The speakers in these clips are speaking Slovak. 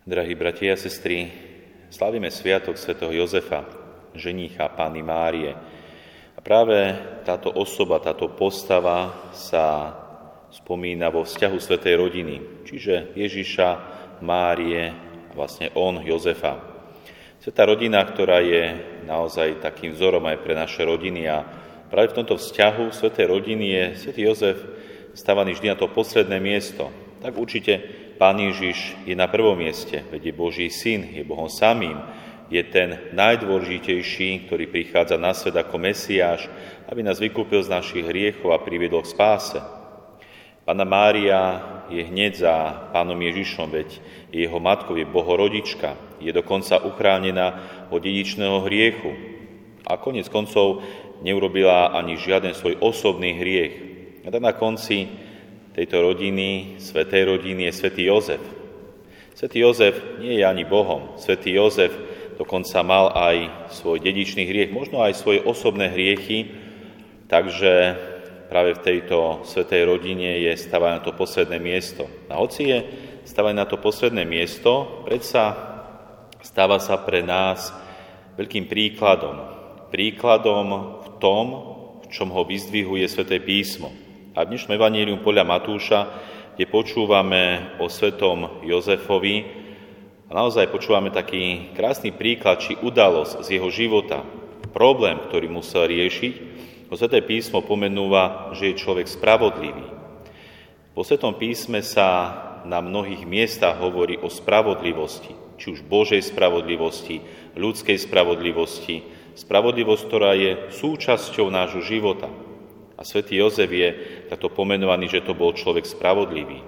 Drahí bratia a sestry, slavíme Sviatok svätého Jozefa, ženícha Pány Márie. A práve táto osoba, táto postava sa spomína vo vzťahu svätej rodiny, čiže Ježiša, Márie a vlastne on, Jozefa. Svetá rodina, ktorá je naozaj takým vzorom aj pre naše rodiny a práve v tomto vzťahu svätej rodiny je svätý Jozef stávaný vždy na to posledné miesto. Tak určite Pán Ježiš je na prvom mieste, veď je Boží syn, je Bohom samým, je ten najdôležitejší, ktorý prichádza na svet ako Mesiáš, aby nás vykúpil z našich hriechov a priviedol k spáse. Pána Mária je hneď za pánom Ježišom, veď jeho matkou je bohorodička, je dokonca uchránená od dedičného hriechu. A konec koncov neurobila ani žiaden svoj osobný hriech. A tak na konci tejto rodiny, svetej rodiny je svätý Jozef. Svetý Jozef nie je ani Bohom. Svetý Jozef dokonca mal aj svoj dedičný hriech, možno aj svoje osobné hriechy, takže práve v tejto svetej rodine je stávané na to posledné miesto. A hoci je stávané na to posledné miesto, predsa stáva sa pre nás veľkým príkladom. Príkladom v tom, v čom ho vyzdvihuje Sveté písmo. A v dnešnom evanílium podľa Matúša, kde počúvame o svetom Jozefovi, a naozaj počúvame taký krásny príklad či udalosť z jeho života, problém, ktorý musel riešiť, to Sveté písmo pomenúva, že je človek spravodlivý. Po Svetom písme sa na mnohých miestach hovorí o spravodlivosti, či už Božej spravodlivosti, ľudskej spravodlivosti, spravodlivosť, ktorá je súčasťou nášho života. A svätý Jozef je takto pomenovaný, že to bol človek spravodlivý.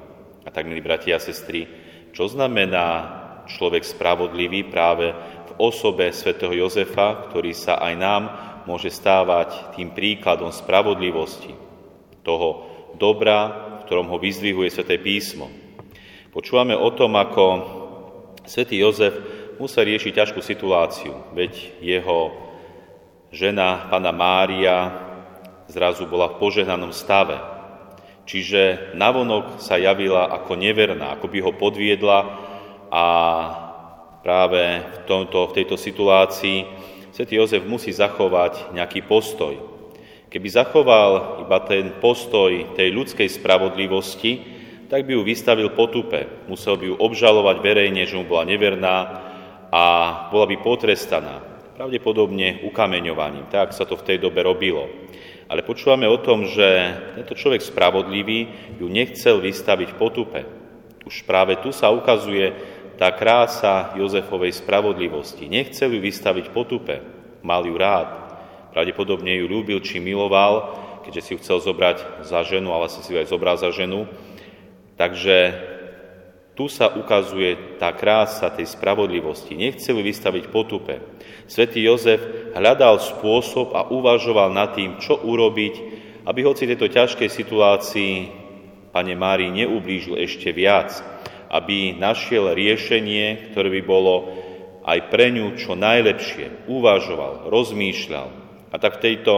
A tak, milí bratia a sestry, čo znamená človek spravodlivý práve v osobe svätého Jozefa, ktorý sa aj nám môže stávať tým príkladom spravodlivosti, toho dobra, v ktorom ho vyzdvihuje sväté písmo. Počúvame o tom, ako svätý Jozef musel riešiť ťažkú situáciu, veď jeho žena, pána Mária, zrazu bola v požehnanom stave. Čiže navonok sa javila ako neverná, ako by ho podviedla a práve v, tomto, v tejto situácii svätý Jozef musí zachovať nejaký postoj. Keby zachoval iba ten postoj tej ľudskej spravodlivosti, tak by ju vystavil potupe. Musel by ju obžalovať verejne, že mu bola neverná a bola by potrestaná. Pravdepodobne ukameňovaním, tak sa to v tej dobe robilo. Ale počúvame o tom, že tento človek spravodlivý ju nechcel vystaviť potupe. Už práve tu sa ukazuje tá krása Jozefovej spravodlivosti. Nechcel ju vystaviť potupe, mal ju rád. Pravdepodobne ju ľúbil či miloval, keďže si ju chcel zobrať za ženu, ale si ju aj zobral za ženu. Takže tu sa ukazuje tá krása tej spravodlivosti. Nechcel vystaviť potupe. Svetý Jozef hľadal spôsob a uvažoval nad tým, čo urobiť, aby hoci tejto ťažkej situácii Pane Mári neublížil ešte viac, aby našiel riešenie, ktoré by bolo aj pre ňu čo najlepšie. Uvažoval, rozmýšľal. A tak v tejto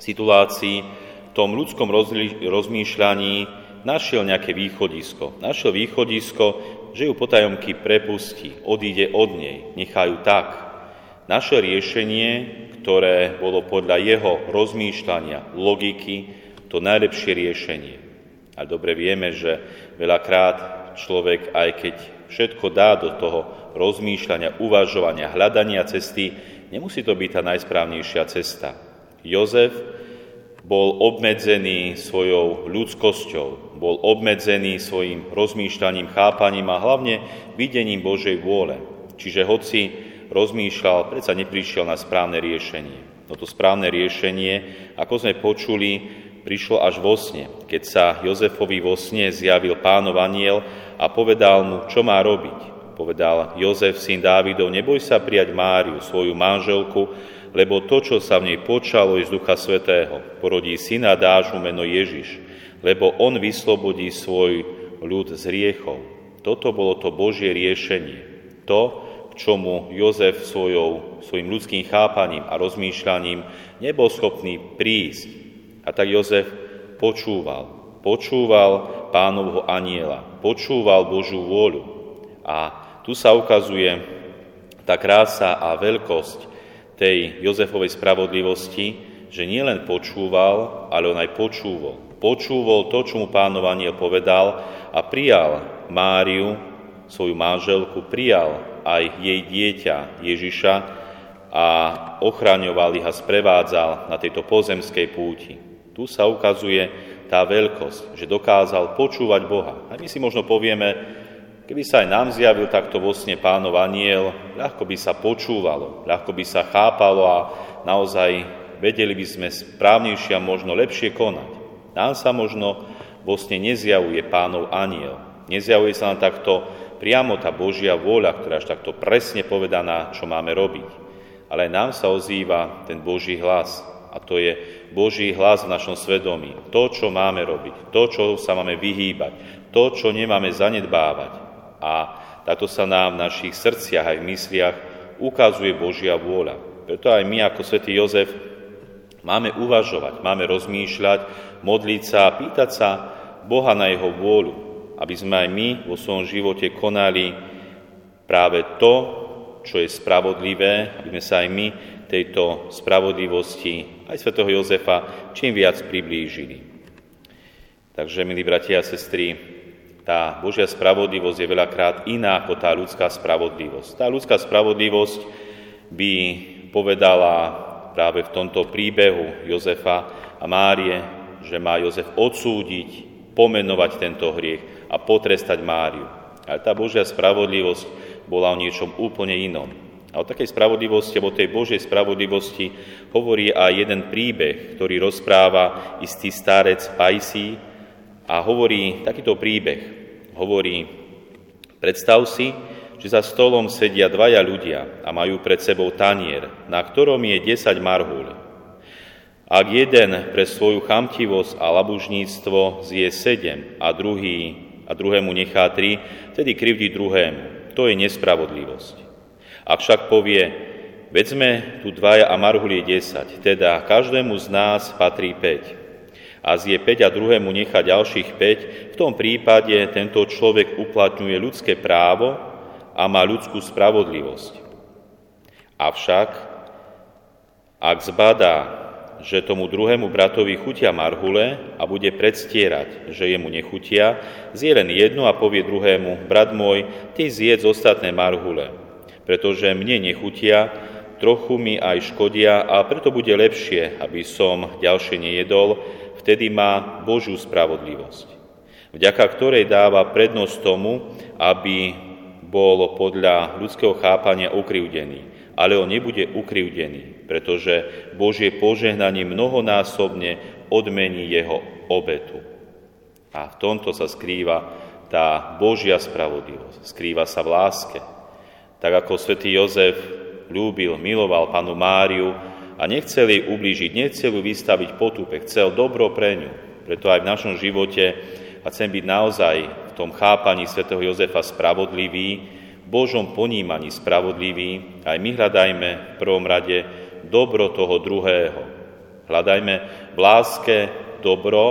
situácii, v tom ľudskom rozmýšľaní našiel nejaké východisko. Našiel východisko, že ju potajomky prepustí, odíde od nej, nechá ju tak, naše riešenie, ktoré bolo podľa jeho rozmýšľania, logiky, to najlepšie riešenie. A dobre vieme, že veľakrát človek, aj keď všetko dá do toho rozmýšľania, uvažovania, hľadania cesty, nemusí to byť tá najsprávnejšia cesta. Jozef bol obmedzený svojou ľudskosťou, bol obmedzený svojim rozmýšľaním, chápaním a hlavne videním Božej vôle. Čiže hoci rozmýšľal, predsa neprišiel na správne riešenie. No to správne riešenie, ako sme počuli, prišlo až vo sne, keď sa Jozefovi vo sne zjavil pánov aniel a povedal mu, čo má robiť. Povedal Jozef, syn Dávidov, neboj sa prijať Máriu, svoju manželku, lebo to, čo sa v nej počalo, je z Ducha Svetého. Porodí syna, dáš mu meno Ježiš, lebo on vyslobodí svoj ľud z riechov. Toto bolo to Božie riešenie. To, k čomu Jozef svojou, svojim ľudským chápaním a rozmýšľaním nebol schopný prísť. A tak Jozef počúval. Počúval pánovho aniela, počúval Božú vôľu. A tu sa ukazuje tá krása a veľkosť tej Jozefovej spravodlivosti, že nielen počúval, ale on aj počúval. Počúval to, čo mu pánov aniel povedal a prijal Máriu, svoju manželku, prijal aj jej dieťa Ježiša a ochraňoval ich a sprevádzal na tejto pozemskej púti. Tu sa ukazuje tá veľkosť, že dokázal počúvať Boha. A my si možno povieme, keby sa aj nám zjavil takto vo sne pánov aniel, ľahko by sa počúvalo, ľahko by sa chápalo a naozaj vedeli by sme správnejšie a možno lepšie konať. Nám sa možno vo sne nezjavuje pánov aniel. Nezjavuje sa nám takto priamo tá Božia vôľa, ktorá až takto presne povedaná, čo máme robiť. Ale nám sa ozýva ten Boží hlas. A to je Boží hlas v našom svedomí. To, čo máme robiť, to, čo sa máme vyhýbať, to, čo nemáme zanedbávať. A táto sa nám v našich srdciach aj v mysliach ukazuje Božia vôľa. Preto aj my ako svätý Jozef máme uvažovať, máme rozmýšľať, modliť sa a pýtať sa Boha na jeho vôľu aby sme aj my vo svojom živote konali práve to, čo je spravodlivé, aby sme sa aj my tejto spravodlivosti aj svätého Jozefa čím viac priblížili. Takže, milí bratia a sestry, tá Božia spravodlivosť je veľakrát iná ako tá ľudská spravodlivosť. Tá ľudská spravodlivosť by povedala práve v tomto príbehu Jozefa a Márie, že má Jozef odsúdiť, pomenovať tento hriech, a potrestať Máriu. Ale tá Božia spravodlivosť bola o niečom úplne inom. A o takej spravodlivosti, alebo tej Božej spravodlivosti hovorí aj jeden príbeh, ktorý rozpráva istý starec Pajsí a hovorí takýto príbeh. Hovorí, predstav si, že za stolom sedia dvaja ľudia a majú pred sebou tanier, na ktorom je 10 marhúľ. Ak jeden pre svoju chamtivosť a labužníctvo zje sedem a druhý a druhému nechá tri, tedy krivdí druhému. To je nespravodlivosť. Ak však povie, veď sme tu dvaja a marhul je desať, teda každému z nás patrí päť. A zje päť a druhému nechá ďalších päť, v tom prípade tento človek uplatňuje ľudské právo a má ľudskú spravodlivosť. Avšak, ak zbadá že tomu druhému bratovi chutia marhule a bude predstierať, že jemu nechutia, zje len jednu a povie druhému, brat môj, ty zjedz ostatné marhule, pretože mne nechutia, trochu mi aj škodia a preto bude lepšie, aby som ďalšie nejedol, vtedy má Božiu spravodlivosť, vďaka ktorej dáva prednosť tomu, aby bol podľa ľudského chápania ukrivdený ale on nebude ukrivdený, pretože Božie požehnanie mnohonásobne odmení jeho obetu. A v tomto sa skrýva tá Božia spravodlivosť. Skrýva sa v láske. Tak ako svätý Jozef ľúbil, miloval panu Máriu a nechcel jej ublížiť, ju vystaviť potupe, chcel dobro pre ňu. Preto aj v našom živote a chcem byť naozaj v tom chápaní svätého Jozefa spravodlivý, Božom ponímaní spravodlivý, aj my hľadajme v prvom rade dobro toho druhého. Hľadajme v láske dobro,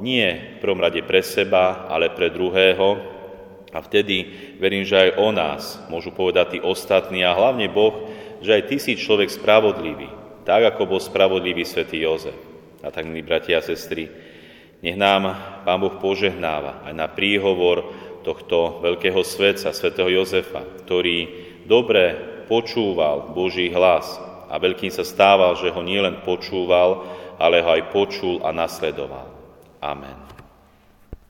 nie v prvom rade pre seba, ale pre druhého. A vtedy verím, že aj o nás môžu povedať tí ostatní a hlavne Boh, že aj ty si človek spravodlivý, tak ako bol spravodlivý svätý Jozef. A tak, milí bratia a sestry, nech nám Pán Boh požehnáva aj na príhovor tohto veľkého svetca, svätého Jozefa, ktorý dobre počúval Boží hlas a veľkým sa stával, že ho nielen počúval, ale ho aj počul a nasledoval. Amen.